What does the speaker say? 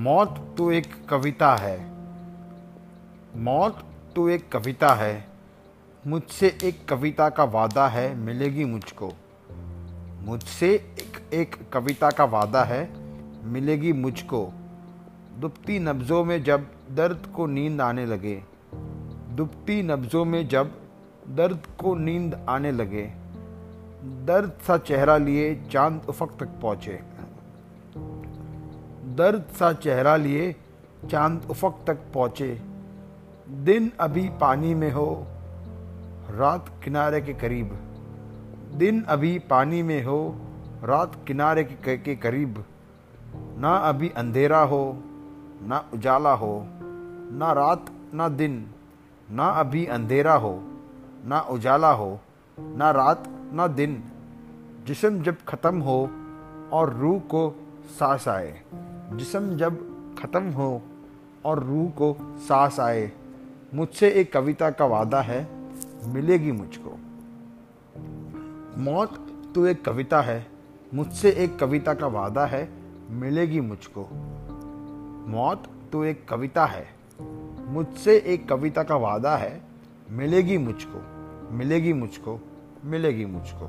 मौत तो एक कविता है। मौत तो एक कविता है। मुझसे एक कविता का वादा है, मिलेगी मुझको। मुझसे एक एक कविता का वादा है, मिलेगी मुझको। दुबती नब्ज़ों में जब दर्द को नींद आने लगे। दुबती नब्ज़ों में जब दर्द को नींद आने लगे। दर्द सा चेहरा लिए चाँद उफक तक पहुँचे। दर्द सा चेहरा लिए चाँद उफक तक पहुँचे। दिन अभी पानी में हो रात किनारे के करीब। दिन अभी पानी में हो रात किनारे के, के करीब। ना अभी अंधेरा हो ना उजाला हो ना रात ना दिन। ना अभी अंधेरा हो ना उजाला हो ना रात ना दिन। जिसम जब ख़त्म हो और रूह को सांस आए। जिसम जब ख़त्म हो और रूह को सांस आए, मुझसे एक कविता का वादा है, मिलेगी मुझको। मौत तो एक कविता है, मुझसे एक कविता का वादा है, मिलेगी मुझको। मौत तो एक कविता है, मुझसे एक कविता का वादा है, मिलेगी मुझको मिलेगी मुझको मिलेगी मुझको।